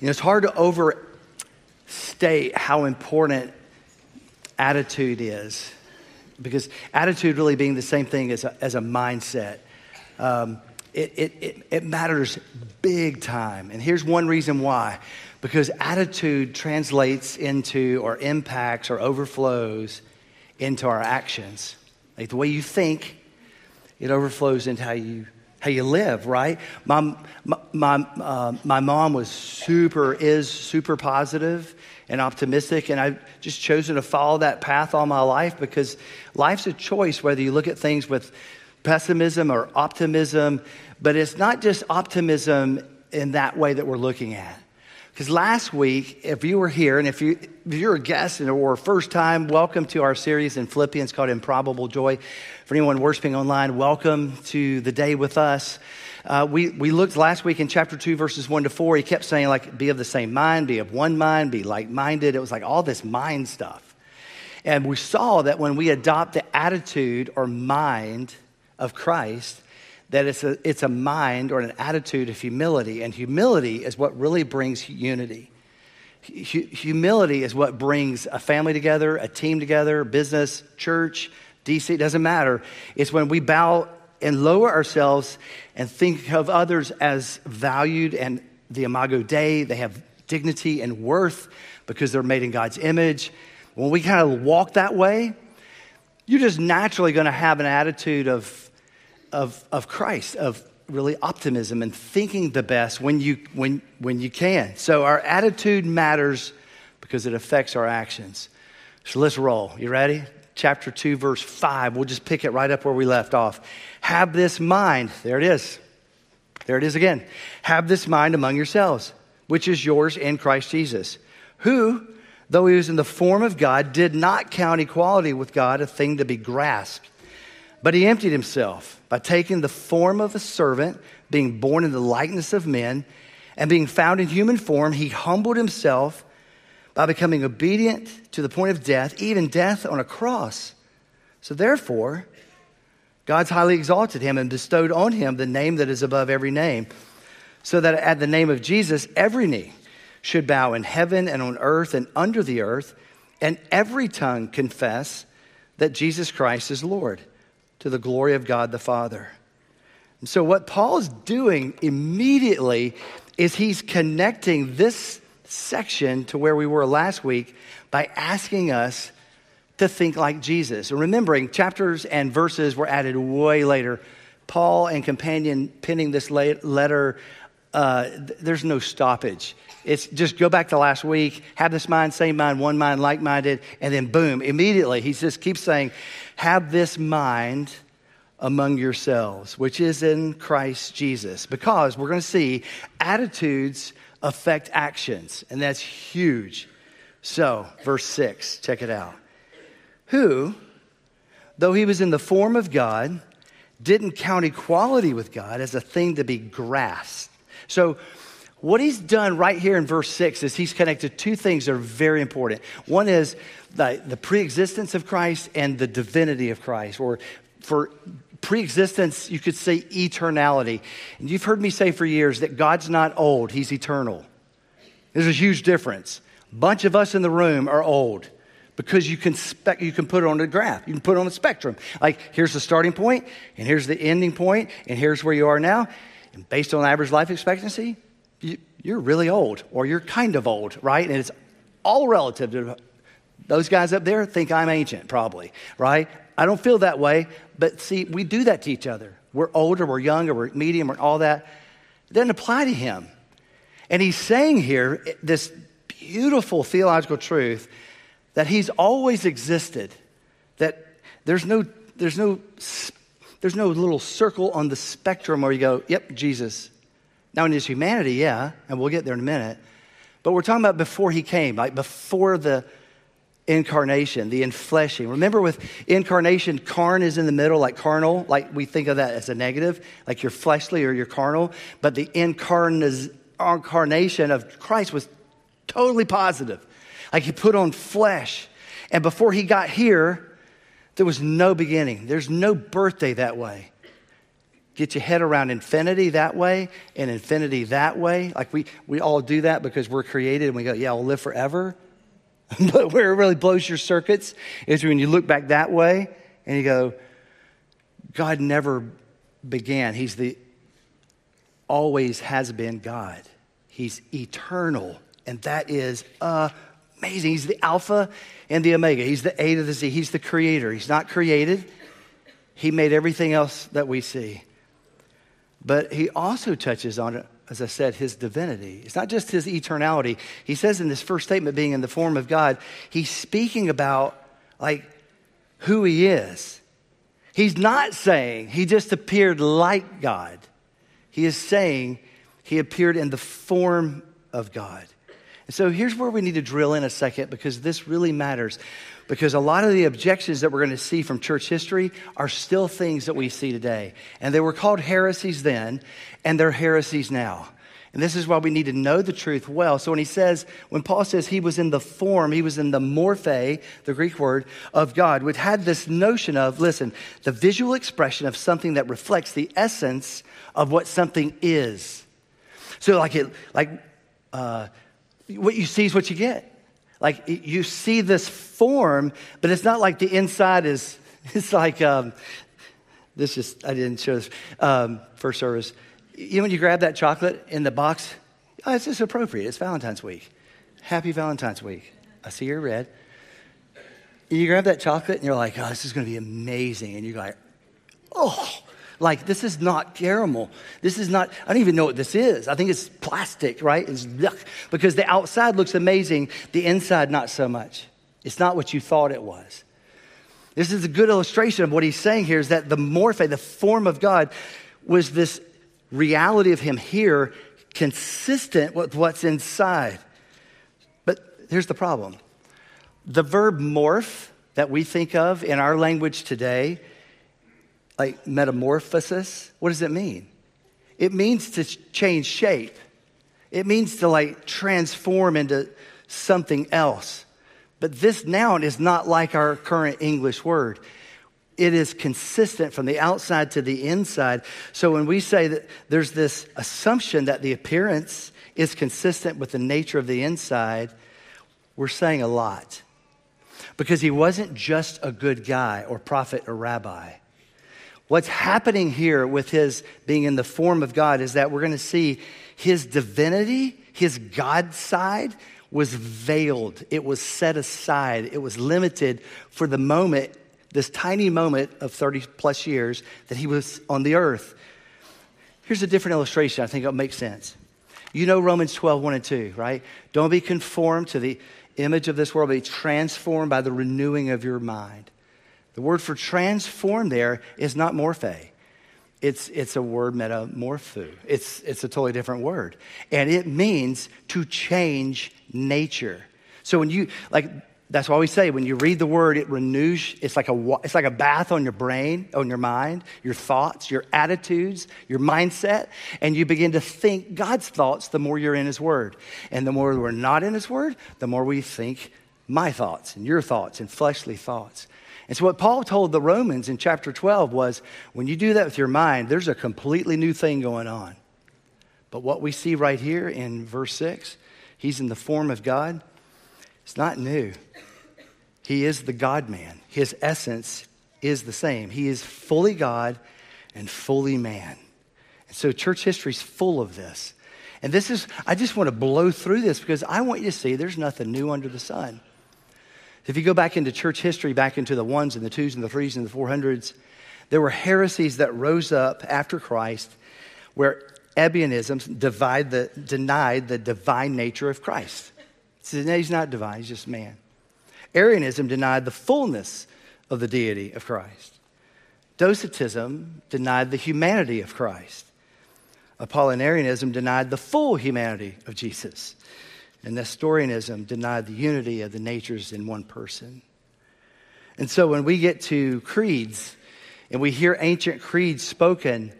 You know, it's hard to overstate how important attitude is because attitude really being the same thing as a, as a mindset. Um, it, it, it, it matters big time. And here's one reason why because attitude translates into or impacts or overflows into our actions. Like the way you think, it overflows into how you how you live, right? My, my, uh, my mom was super, is super positive and optimistic, and I've just chosen to follow that path all my life because life's a choice whether you look at things with pessimism or optimism, but it's not just optimism in that way that we're looking at. Because last week, if you were here, and if, you, if you're a guest or first time, welcome to our series in Philippians called Improbable Joy. For anyone worshiping online, welcome to the day with us. Uh, we, we looked last week in chapter 2, verses 1 to 4. He kept saying, like, be of the same mind, be of one mind, be like minded. It was like all this mind stuff. And we saw that when we adopt the attitude or mind of Christ, that it's a, it's a mind or an attitude of humility. And humility is what really brings unity. Humility is what brings a family together, a team together, business, church, DC, it doesn't matter. It's when we bow and lower ourselves and think of others as valued and the imago Dei, they have dignity and worth because they're made in God's image. When we kind of walk that way, you're just naturally going to have an attitude of of, of Christ, of really optimism and thinking the best when you, when, when you can. So our attitude matters because it affects our actions. So let's roll. You ready? Chapter 2, verse 5. We'll just pick it right up where we left off. Have this mind. There it is. There it is again. Have this mind among yourselves, which is yours in Christ Jesus, who, though he was in the form of God, did not count equality with God a thing to be grasped but he emptied himself by taking the form of a servant, being born in the likeness of men, and being found in human form, he humbled himself by becoming obedient to the point of death, even death on a cross. So therefore, God's highly exalted him and bestowed on him the name that is above every name, so that at the name of Jesus, every knee should bow in heaven and on earth and under the earth, and every tongue confess that Jesus Christ is Lord to the glory of God the Father. And so, what Paul is doing immediately is he's connecting this section to where we were last week by asking us to think like Jesus. Remembering, chapters and verses were added way later. Paul and companion penning this letter, uh, there's no stoppage. It's just go back to last week, have this mind, same mind, one mind, like minded, and then boom, immediately he just keeps saying, have this mind among yourselves, which is in Christ Jesus. Because we're going to see attitudes affect actions, and that's huge. So, verse 6, check it out. Who, though he was in the form of God, didn't count equality with God as a thing to be grasped. So, what he's done right here in verse 6 is he's connected two things that are very important. One is the, the preexistence of Christ and the divinity of Christ. Or for preexistence, you could say eternality. And you've heard me say for years that God's not old, he's eternal. There's a huge difference. A bunch of us in the room are old because you can, you can put it on a graph. You can put it on a spectrum. Like, here's the starting point, and here's the ending point, and here's where you are now. And based on average life expectancy, you, are really old or you're kind of old, right? And it's all relative to those guys up there think I'm ancient, probably, right? I don't feel that way, but see, we do that to each other. We're older, we're younger, we're medium, or all that. It doesn't apply to him. And he's saying here this beautiful theological truth that he's always existed, that there's no, there's no, there's no little circle on the spectrum where you go, yep, Jesus. Now, in his humanity, yeah, and we'll get there in a minute. But we're talking about before he came, like before the incarnation, the infleshing. Remember with incarnation, carn is in the middle, like carnal, like we think of that as a negative, like you're fleshly or you're carnal. But the incarnation of Christ was totally positive. Like he put on flesh. And before he got here, there was no beginning. There's no birthday that way. get your head around infinity that way and infinity that way. Like we, we all do that because we're created and we go, yeah, we'll live forever. but where it really blows your circuits is when you look back that way and you go, God never began. He's the always has been God. He's eternal. And that is amazing. He's the Alpha and the Omega. He's the A to the Z. He's the creator. He's not created. He made everything else that we see. But he also touches on as I said, his divinity. It's not just his eternality. He says in this first statement, being in the form of God, he's speaking about like who he is. He's not saying he just appeared like God. He is saying he appeared in the form of God. And so here's where we need to drill in a second because this really matters. Because a lot of the objections that we're going to see from church history are still things that we see today. And they were called heresies then, and they're heresies now. And this is why we need to know the truth well. So when he says, when Paul says he was in the form, he was in the morphe, the Greek word, of God, which had this notion of, listen, the visual expression of something that reflects the essence of what something is. So like it, like uh, what you see is what you get. Like you see this form, but it's not like the inside is. It's like um, this. Just I didn't show this um, first service. You know when you grab that chocolate in the box, oh, it's just appropriate. It's Valentine's week. Happy Valentine's week. I see you're red. You grab that chocolate and you're like, oh, this is going to be amazing. And you're like, oh, like, this is not caramel. This is not, I don't even know what this is. I think it's plastic, right? It's. Because the outside looks amazing, the inside, not so much. It's not what you thought it was. This is a good illustration of what he's saying here is that the morphe, the form of God, was this reality of him here consistent with what's inside. But here's the problem the verb morph that we think of in our language today like metamorphosis, what does it mean? It means to change shape. It means to like transform into something else. But this noun is not like our current English word. It is consistent from the outside to the inside. So when we say that there's this assumption that the appearance is consistent with the nature of the inside, we're saying a lot. Because he wasn't just a good guy or prophet or rabbi. What's happening here with his being in the form of God is that we're going to see his divinity, his God side, was veiled. It was set aside. It was limited for the moment, this tiny moment of 30 plus years that he was on the earth. Here's a different illustration. I think it'll make sense. You know Romans 12, 1 and 2, right? Don't be conformed to the image of this world, be transformed by the renewing of your mind. The word for transform there is not morphe. It's, it's a word metamorpho. It's, it's a totally different word. And it means to change nature. So when you, like, that's why we say when you read the word, it renews, it's like a, it's like a bath on your brain, on your mind, your thoughts, your attitudes, your mindset, and you begin to think God's thoughts the more you're in His Word. And the more we're not in His Word, the more we think my thoughts and your thoughts and fleshly thoughts. And so, what Paul told the Romans in chapter 12 was when you do that with your mind, there's a completely new thing going on. But what we see right here in verse 6, he's in the form of God, it's not new. He is the God man, his essence is the same. He is fully God and fully man. And so, church history is full of this. And this is, I just want to blow through this because I want you to see there's nothing new under the sun. If you go back into church history, back into the ones and the twos and the threes and the 400s, there were heresies that rose up after Christ where Ebionism divide the, denied the divine nature of Christ. He's not divine, he's just man. Arianism denied the fullness of the deity of Christ. Docetism denied the humanity of Christ. Apollinarianism denied the full humanity of Jesus. And Nestorianism denied the unity of the natures in one person. And so when we get to creeds and we hear ancient creeds spoken,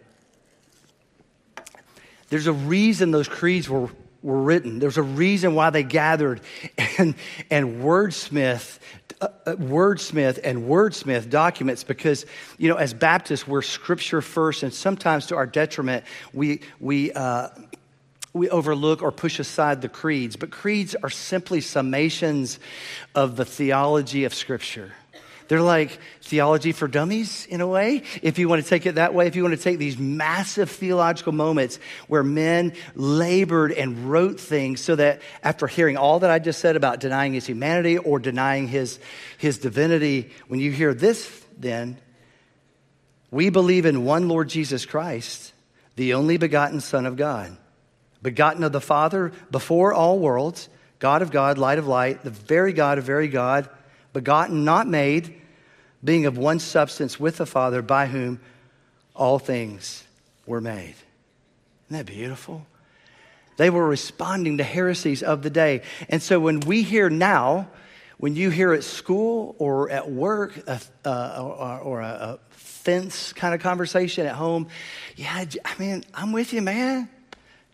there's a reason those creeds were, were written. There's a reason why they gathered and, and wordsmith uh, uh, wordsmith and wordsmith documents because, you know, as Baptists, we're scripture first, and sometimes to our detriment, we, we, uh, we overlook or push aside the creeds. But creeds are simply summations of the theology of Scripture. They're like theology for dummies in a way, if you want to take it that way. If you want to take these massive theological moments where men labored and wrote things so that after hearing all that I just said about denying his humanity or denying his, his divinity, when you hear this, then, we believe in one Lord Jesus Christ, the only begotten Son of God, begotten of the Father before all worlds, God of God, light of light, the very God of very God begotten, not made, being of one substance with the Father, by whom all things were made. Isn't that beautiful? They were responding to heresies of the day. And so when we hear now, when you hear at school or at work uh, or, or a, a fence kind of conversation at home, yeah, I mean, I'm with you, man.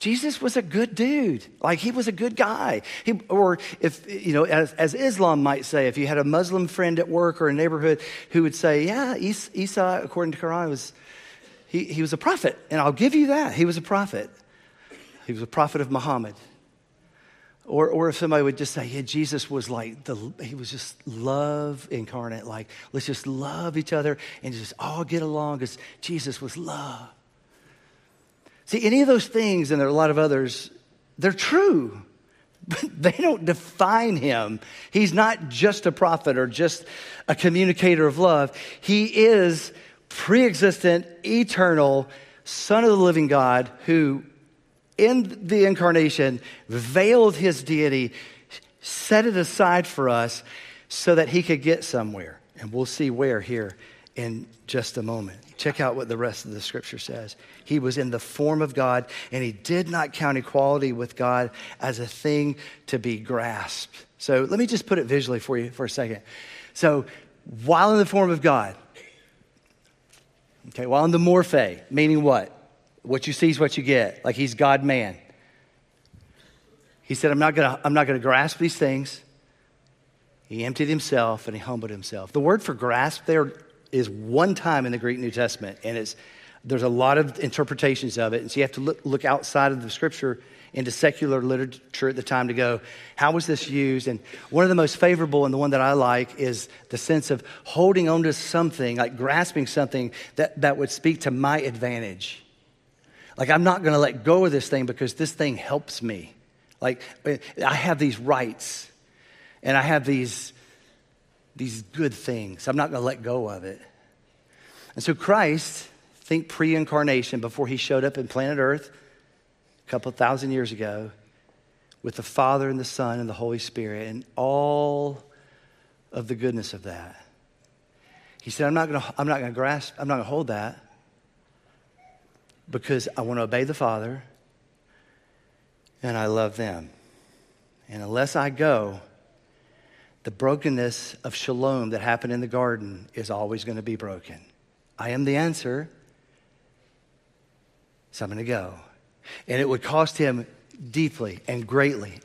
Jesus was a good dude. Like he was a good guy. He, or if, you know, as, as, Islam might say, if you had a Muslim friend at work or a neighborhood who would say, yeah, Isa, according to Quran, was, he, he was a prophet. And I'll give you that. He was a prophet. He was a prophet of Muhammad. Or, or if somebody would just say, yeah, Jesus was like, the, he was just love incarnate. Like, let's just love each other and just all get along because Jesus was love. See, any of those things, and there are a lot of others, they're true, but they don't define him. He's not just a prophet or just a communicator of love. He is pre existent, eternal Son of the living God who, in the incarnation, veiled his deity, set it aside for us so that he could get somewhere. And we'll see where here in just a moment. Check out what the rest of the scripture says. He was in the form of God, and he did not count equality with God as a thing to be grasped. So let me just put it visually for you for a second. So while in the form of God, okay, while in the morphe, meaning what? What you see is what you get. Like he's God man. He said, I'm not gonna, I'm not gonna grasp these things. He emptied himself and he humbled himself. The word for grasp there is one time in the Greek New Testament, and it's, there's a lot of interpretations of it. And so you have to look, look outside of the scripture into secular literature at the time to go, how was this used? And one of the most favorable and the one that I like is the sense of holding on to something, like grasping something that, that would speak to my advantage. Like, I'm not going to let go of this thing because this thing helps me. Like, I have these rights and I have these these good things. I'm not going to let go of it. And so Christ, think pre incarnation, before he showed up in planet Earth a couple thousand years ago, with the Father and the Son and the Holy Spirit and all of the goodness of that. He said, I'm not going to, I'm not going to grasp, I'm not going to hold that because I want to obey the Father and I love them. And unless I go, the brokenness of shalom that happened in the garden is always going to be broken. I am the answer, so I'm going to go. And it would cost him deeply and greatly,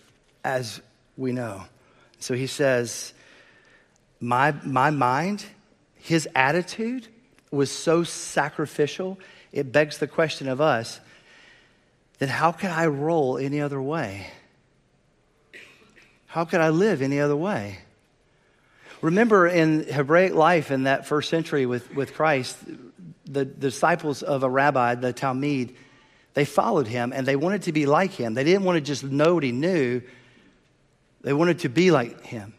as we know. So he says, My, my mind, his attitude was so sacrificial, it begs the question of us then how could I roll any other way? How could I live any other way? Remember in Hebraic life in that first century with, with Christ, the, the disciples of a rabbi, the Talmud, they followed him and they wanted to be like him. They didn't want to just know what he knew, they wanted to be like him.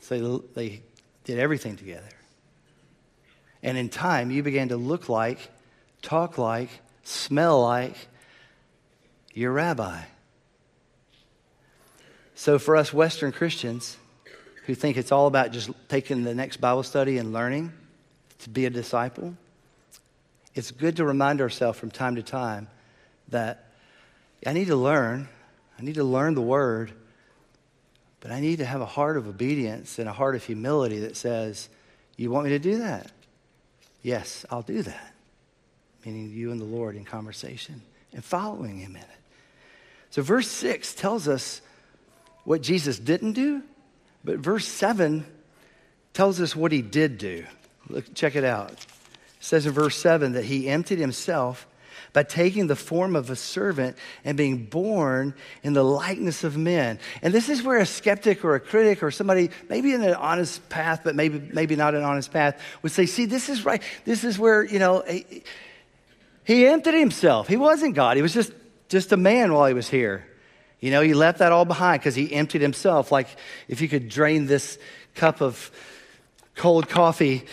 So they did everything together. And in time, you began to look like, talk like, smell like your rabbi. So for us Western Christians, who think it's all about just taking the next Bible study and learning to be a disciple, it's good to remind ourselves from time to time that I need to learn. I need to learn the word, but I need to have a heart of obedience and a heart of humility that says, You want me to do that? Yes, I'll do that. Meaning you and the Lord in conversation and following Him in it. So, verse 6 tells us what Jesus didn't do But verse 7 tells us what he did do. Look, check it out. It says in verse 7 that he emptied himself by taking the form of a servant and being born in the likeness of men. And this is where a skeptic or a critic or somebody, maybe in an honest path, but maybe, maybe not an honest path, would say, see, this is right. This is where, you know, he, he emptied himself. He wasn't God. He was just, just a man while he was here. You know, he left that all behind because he emptied himself. Like if you could drain this cup of cold coffee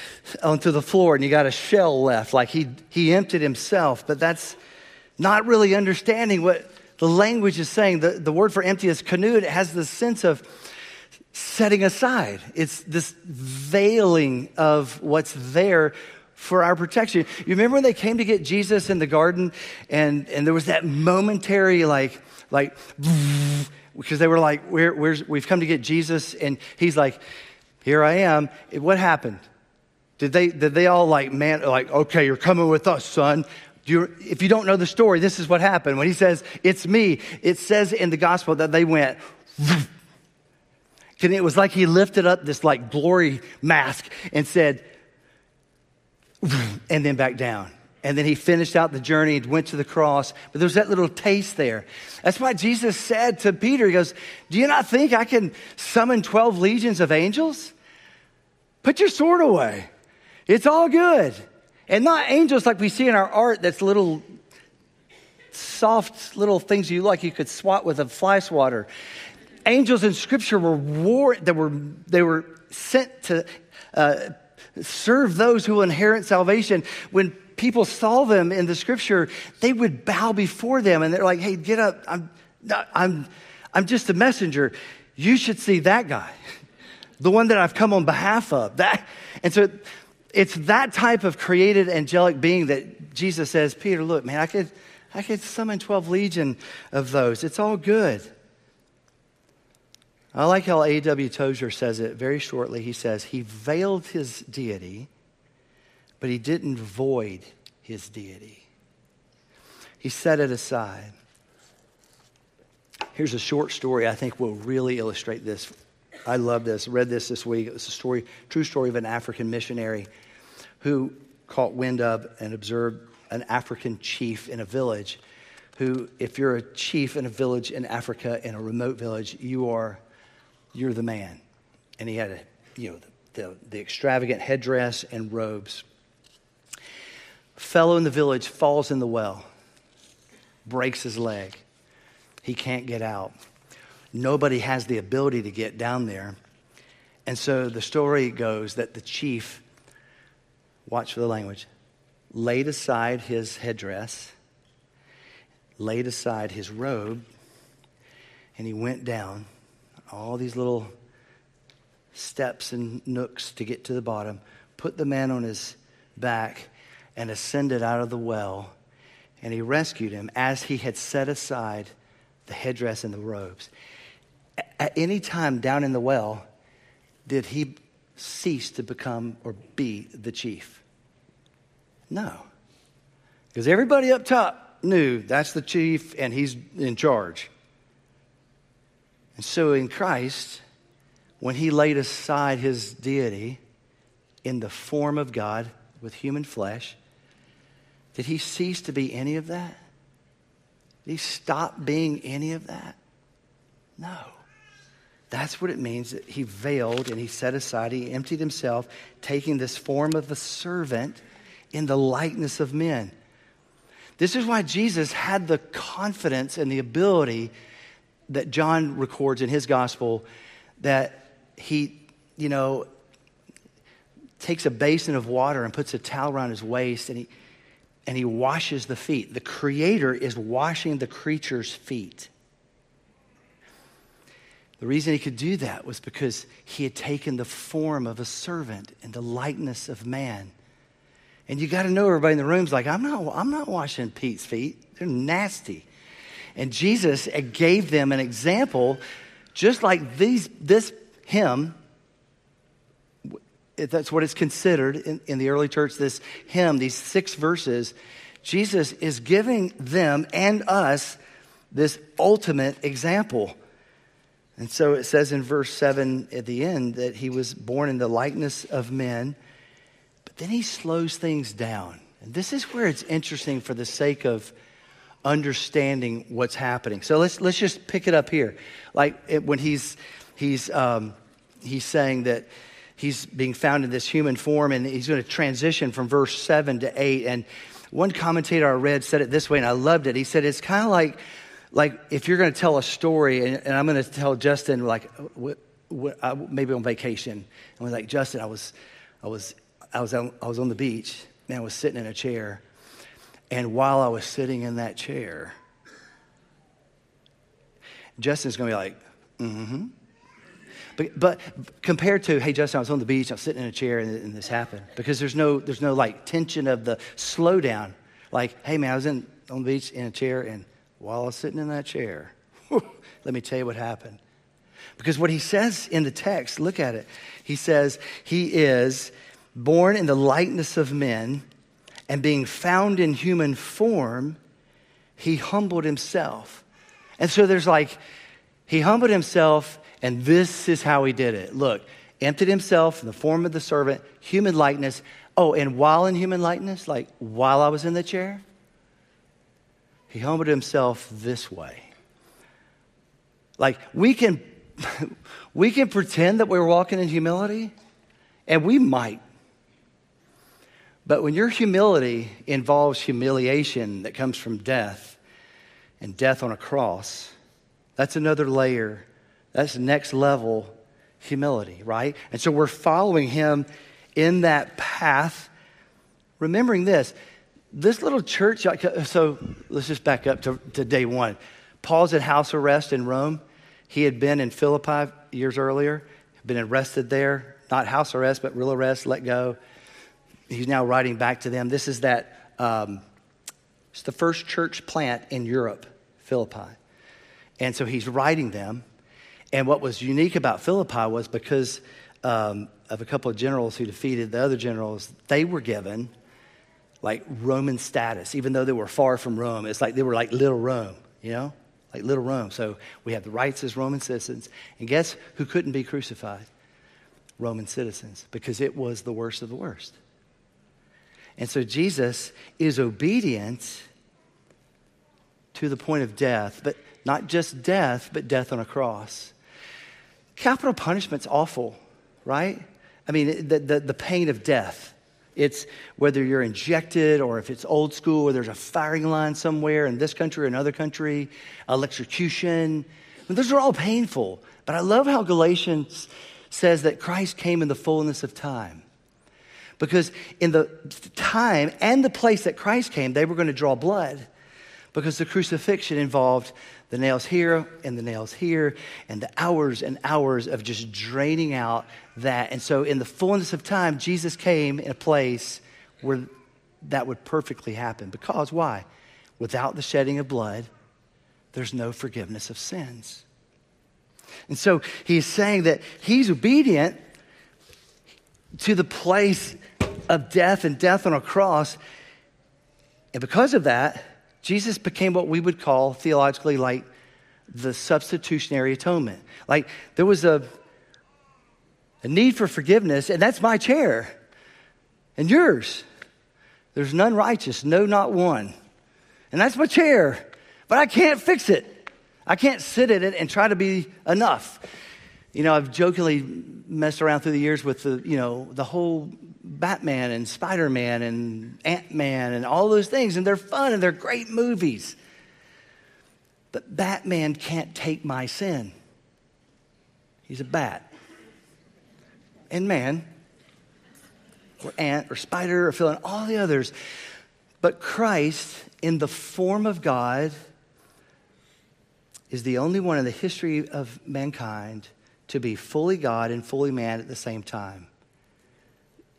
onto the floor and you got a shell left. Like he, he emptied himself, but that's not really understanding what the language is saying. The, the word for empty is kanud. It has the sense of setting aside. It's this veiling of what's there for our protection. You remember when they came to get Jesus in the garden and, and there was that momentary like, like, because they were like, where's, we've come to get Jesus. And he's like, here I am. What happened? Did they, did they all like, man, like, okay, you're coming with us, son. You, if you don't know the story, this is what happened. When he says, it's me, it says in the gospel that they went, and it was like he lifted up this like glory mask and said, and then back down. And then he finished out the journey and went to the cross. But there was that little taste there. That's why Jesus said to Peter, He goes, Do you not think I can summon 12 legions of angels? Put your sword away. It's all good. And not angels like we see in our art that's little soft little things you like you could swat with a fly swatter. Angels in scripture were war that were they were sent to uh, serve those who will inherit salvation. When people saw them in the scripture, they would bow before them and they're like, "Hey, get up! I'm I'm I'm just a messenger. You should see that guy." the one that I've come on behalf of. That, and so it's that type of created angelic being that Jesus says, Peter, look, man, I could, I could summon 12 legion of those. It's all good. I like how A.W. Tozer says it very shortly. He says, He veiled his deity, but he didn't void his deity. He set it aside. Here's a short story I think will really illustrate this I love this. Read this this week. It's a story, true story of an African missionary who caught wind of and observed an African chief in a village. Who, if you're a chief in a village in Africa, in a remote village, you are, you're the man. And he had a, you know, the, the, the extravagant headdress and robes. fellow in the village falls in the well, breaks his leg. He can't get out nobody has the ability to get down there. And so the story goes that the chief, watch for the language, laid aside his headdress, laid aside his robe, and he went down all these little steps and nooks to get to the bottom, put the man on his back, and ascended out of the well. And he rescued him as he had set aside the headdress and the robes at any time down in the well did he cease to become or be the chief? No. Because everybody up top knew that's the chief and he's in charge. And so in Christ, when he laid aside his deity in the form of God with human flesh, did he cease to be any of that? Did he stop being any of that? No. That's what it means that he veiled and he set aside, he emptied himself, taking this form of a servant in the likeness of men. This is why Jesus had the confidence and the ability that John records in his gospel that he, you know, takes a basin of water and puts a towel around his waist and he, and he washes the feet. The Creator is washing the creature's feet. The reason he could do that was because he had taken the form of a servant in the likeness of man. And you got to know everybody in the room's like, I'm not, I'm not washing Pete's feet. They're nasty. And Jesus gave them an example, just like these, this hymn, that's what it's considered in, in the early church, this hymn, these six verses, Jesus is giving them and us this ultimate example And so it says in verse 7 at the end that he was born in the likeness of men, but then he slows things down. And this is where it's interesting for the sake of understanding what's happening. So let's, let's just pick it up here. Like it, when he's, he's, um, he's saying that he's being found in this human form and he's going to transition from verse 7 to 8. And one commentator I read said it this way, and I loved it. He said, It's kind of like like if you're going to tell a story, and, and I'm going to tell Justin, like what, I, maybe on vacation, and we're like, Justin, I was, I was, I was, on, I was on the beach, man, I was sitting in a chair, and while I was sitting in that chair, Justin's going to be like, mm-hmm. But, but, compared to, hey, Justin, I was on the beach, I was sitting in a chair, and, and this happened, because there's no, there's no like tension of the slowdown. Like, hey, man, I was in, on the beach in a chair, and while I was sitting in that chair, let me tell you what happened. Because what he says in the text, look at it. He says, He is born in the likeness of men, and being found in human form, he humbled himself. And so there's like, he humbled himself, and this is how he did it. Look, emptied himself in the form of the servant, human likeness. Oh, and while in human likeness, like while I was in the chair, he humbled himself this way. Like we can we can pretend that we're walking in humility, and we might. But when your humility involves humiliation that comes from death and death on a cross, that's another layer. That's next level humility, right? And so we're following him in that path, remembering this this little church, so let's just back up to, to day one. Paul's at house arrest in Rome. He had been in Philippi years earlier, been arrested there, not house arrest, but real arrest, let go. He's now writing back to them. This is that, um, it's the first church plant in Europe, Philippi. And so he's writing them. And what was unique about Philippi was because um, of a couple of generals who defeated the other generals, they were given like Roman status, even though they were far from Rome. It's like they were like little Rome, you know? Like little Rome. So we have the rights as Roman citizens. And guess who couldn't be crucified? Roman citizens, because it was the worst of the worst. And so Jesus is obedient to the point of death, but not just death, but death on a cross. Capital punishment's awful, right? I mean, the, the, the pain of death. It's whether you're injected or if it's old school or there's a firing line somewhere in this country or another country, electrocution. Those are all painful. But I love how Galatians says that Christ came in the fullness of time. Because in the time and the place that Christ came, they were going to draw blood because the crucifixion involved the nails here and the nails here and the hours and hours of just draining out that. And so, in the fullness of time, Jesus came in a place where that would perfectly happen. Because why? Without the shedding of blood, there's no forgiveness of sins. And so he's saying that he's obedient to the place of death and death on a cross. And because of that, Jesus became what we would call theologically like the substitutionary atonement. Like there was a, a need for forgiveness, and that's my chair and yours. There's none righteous, no, not one. And that's my chair, but I can't fix it. I can't sit in it and try to be enough. You know, I've jokingly messed around through the years with the, you know, the whole Batman and Spider Man and Ant Man and all those things, and they're fun and they're great movies. But Batman can't take my sin. He's a bat. And man, or ant, or spider, or fill in all the others. But Christ, in the form of God, is the only one in the history of mankind to be fully God and fully man at the same time.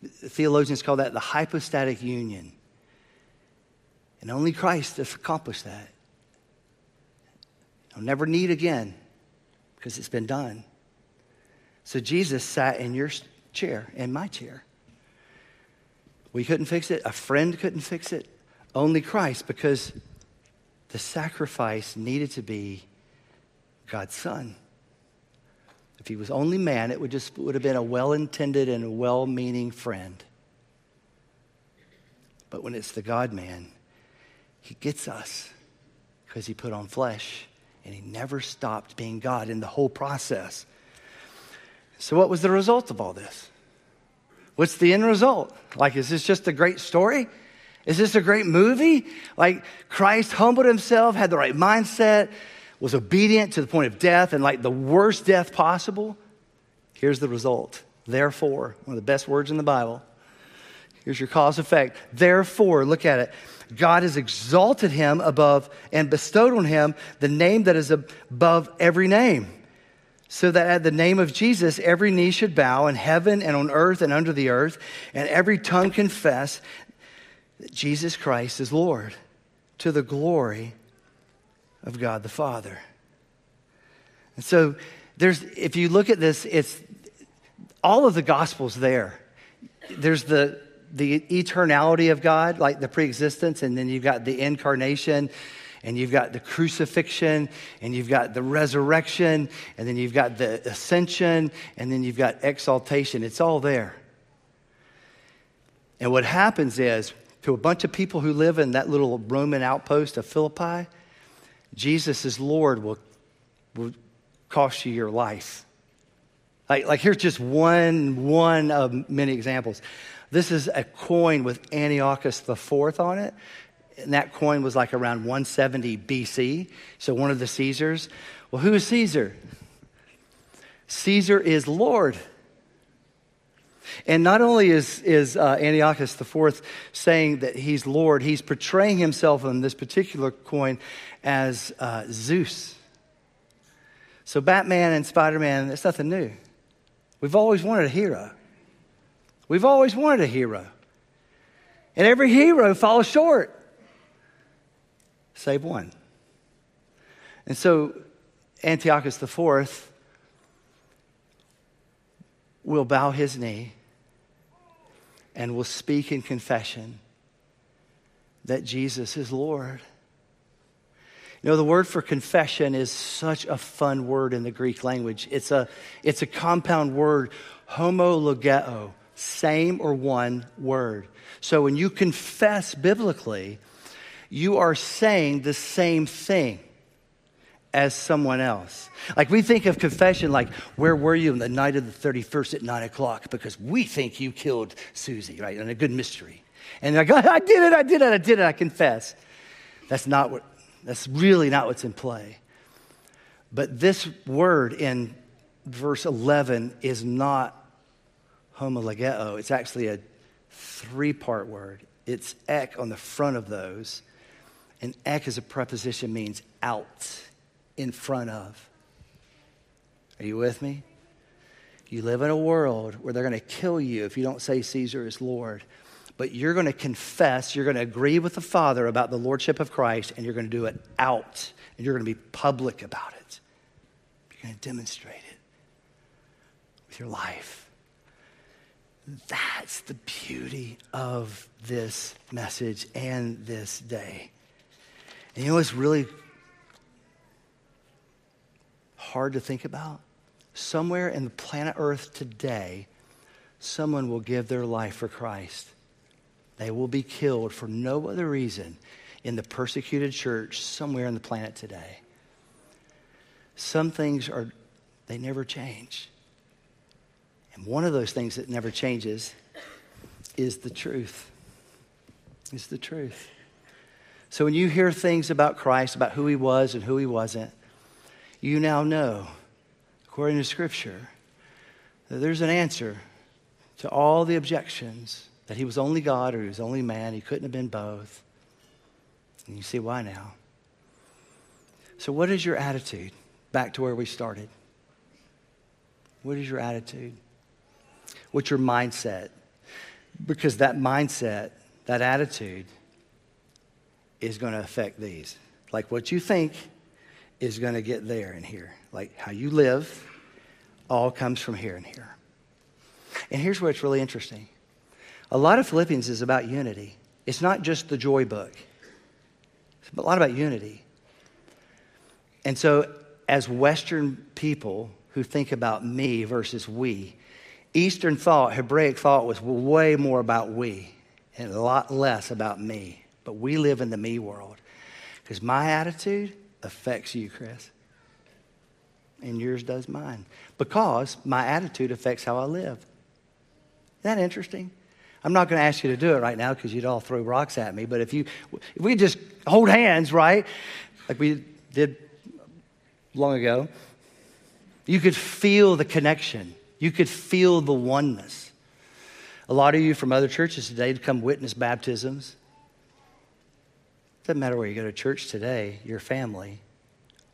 Theologians call that the hypostatic union. And only Christ has accomplished that. I'll never need again because it's been done. So Jesus sat in your chair, in my chair. We couldn't fix it. A friend couldn't fix it. Only Christ because the sacrifice needed to be God's Son. If he was only man, it would just would have been a well-intended and well-meaning friend. But when it's the God man, he gets us because he put on flesh and he never stopped being God in the whole process. So, what was the result of all this? What's the end result? Like, is this just a great story? Is this a great movie? Like, Christ humbled himself, had the right mindset, was obedient to the point of death, and like the worst death possible? Here's the result. Therefore, one of the best words in the Bible. Here's your cause effect. Therefore, look at it. God has exalted him above and bestowed on him the name that is above every name. So that at the name of Jesus, every knee should bow in heaven and on earth and under the earth, and every tongue confess that Jesus Christ is Lord to the glory of God the Father. And so there's if you look at this, it's all of the gospels there. There's the the eternality of God, like the preexistence, and then you've got the incarnation, and you've got the crucifixion, and you've got the resurrection, and then you've got the ascension, and then you've got exaltation. It's all there. And what happens is, to a bunch of people who live in that little Roman outpost of Philippi, Jesus as Lord will, will cost you your life. Like, like here's just one, one of many examples. This is a coin with Antiochus IV on it. And that coin was like around 170 BC. So one of the Caesars. Well, who is Caesar? Caesar is Lord. And not only is, is uh, Antiochus IV saying that he's Lord, he's portraying himself on this particular coin as uh, Zeus. So Batman and Spider Man, it's nothing new. We've always wanted a hero. We've always wanted a hero. And every hero falls short, save one. And so Antiochus IV will bow his knee and will speak in confession that Jesus is Lord. You know, the word for confession is such a fun word in the Greek language. It's a, it's a compound word, homologeo same or one word. So when you confess biblically, you are saying the same thing as someone else. Like we think of confession like, where were you on the night of the 31st at nine o'clock? Because we think you killed Susie, right? And a good mystery. And like, I did it, I did it, I did it, I confess. That's not what, that's really not what's in play. But this word in verse 11 is not homologeo. It's actually a three part word. It's ek on the front of those. And ek as a preposition means out, in front of. Are you with me? You live in a world where they're going to kill you if you don't say Caesar is Lord. But you're going to confess, you're going to agree with the Father about the Lordship of Christ, and you're going to do it out. And you're going to be public about it. You're going to demonstrate it with your life. That's the beauty of this message and this day. And you know what's really hard to think about? Somewhere in the planet Earth today, someone will give their life for Christ. They will be killed for no other reason in the persecuted church somewhere on the planet today. Some things are, they never change. And one of those things that never changes is the truth. Is the truth. So when you hear things about Christ, about who he was and who he wasn't, you now know, according to Scripture, that there's an answer to all the objections that he was only God or he was only man. He couldn't have been both. And you see why now. So, what is your attitude? Back to where we started. What is your attitude? What's your mindset? Because that mindset, that attitude, is going to affect these. Like what you think is going to get there and here. Like how you live all comes from here and here. And here's where it's really interesting. A lot of Philippians is about unity. It's not just the joy book. It's a lot about unity. And so as Western people who think about me versus we. Eastern thought, Hebraic thought, was way more about we and a lot less about me. But we live in the me world because my attitude affects you, Chris. And yours does mine. Because my attitude affects how I live. Isn't that interesting? I'm not going to ask you to do it right now because you'd all throw rocks at me. But if you, if we just hold hands, right, like we did long ago, you could feel the connection. You could feel the oneness. A lot of you from other churches today to come witness baptisms. Doesn't matter where you go to church today, your family,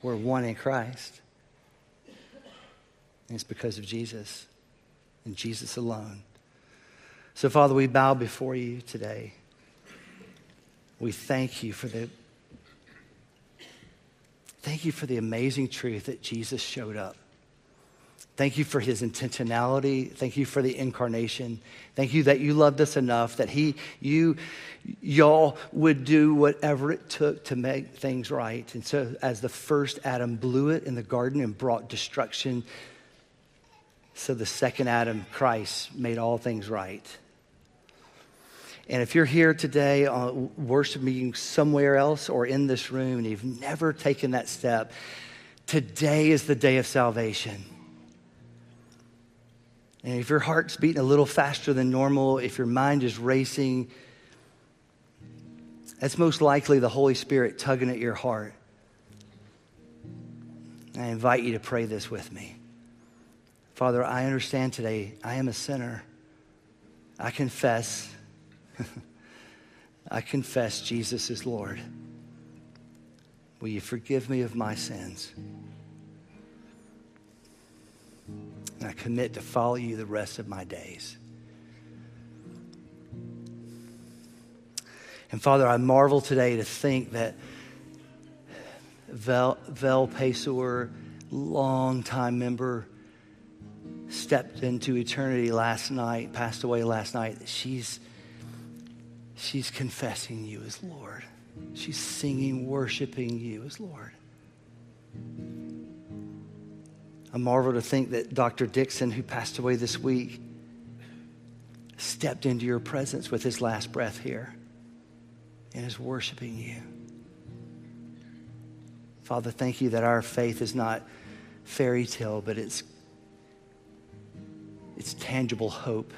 we're one in Christ. And it's because of Jesus and Jesus alone. So, Father, we bow before you today. We thank you for the thank you for the amazing truth that Jesus showed up. Thank you for his intentionality. Thank you for the incarnation. Thank you that you loved us enough that he, you, y'all would do whatever it took to make things right. And so, as the first Adam blew it in the garden and brought destruction, so the second Adam, Christ, made all things right. And if you're here today, uh, worshiping somewhere else or in this room, and you've never taken that step, today is the day of salvation. And if your heart's beating a little faster than normal, if your mind is racing, that's most likely the Holy Spirit tugging at your heart. I invite you to pray this with me. Father, I understand today I am a sinner. I confess. I confess Jesus is Lord. Will you forgive me of my sins? And I commit to follow you the rest of my days. And Father, I marvel today to think that Vel, Vel Pesor, longtime member, stepped into eternity last night, passed away last night. She's, she's confessing you as Lord. She's singing, worshiping you as Lord. I marvel to think that Dr. Dixon, who passed away this week, stepped into your presence with his last breath here and is worshiping you. Father, thank you that our faith is not fairy tale, but it's, it's tangible hope.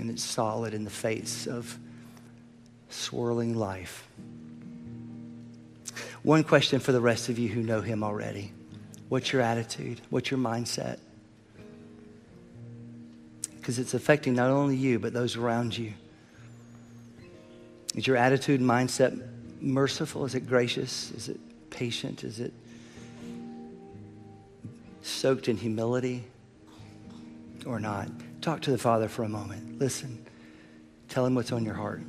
And it's solid in the face of swirling life. One question for the rest of you who know him already. What's your attitude? What's your mindset? Because it's affecting not only you, but those around you. Is your attitude and mindset merciful? Is it gracious? Is it patient? Is it soaked in humility or not? Talk to the Father for a moment. Listen. Tell him what's on your heart.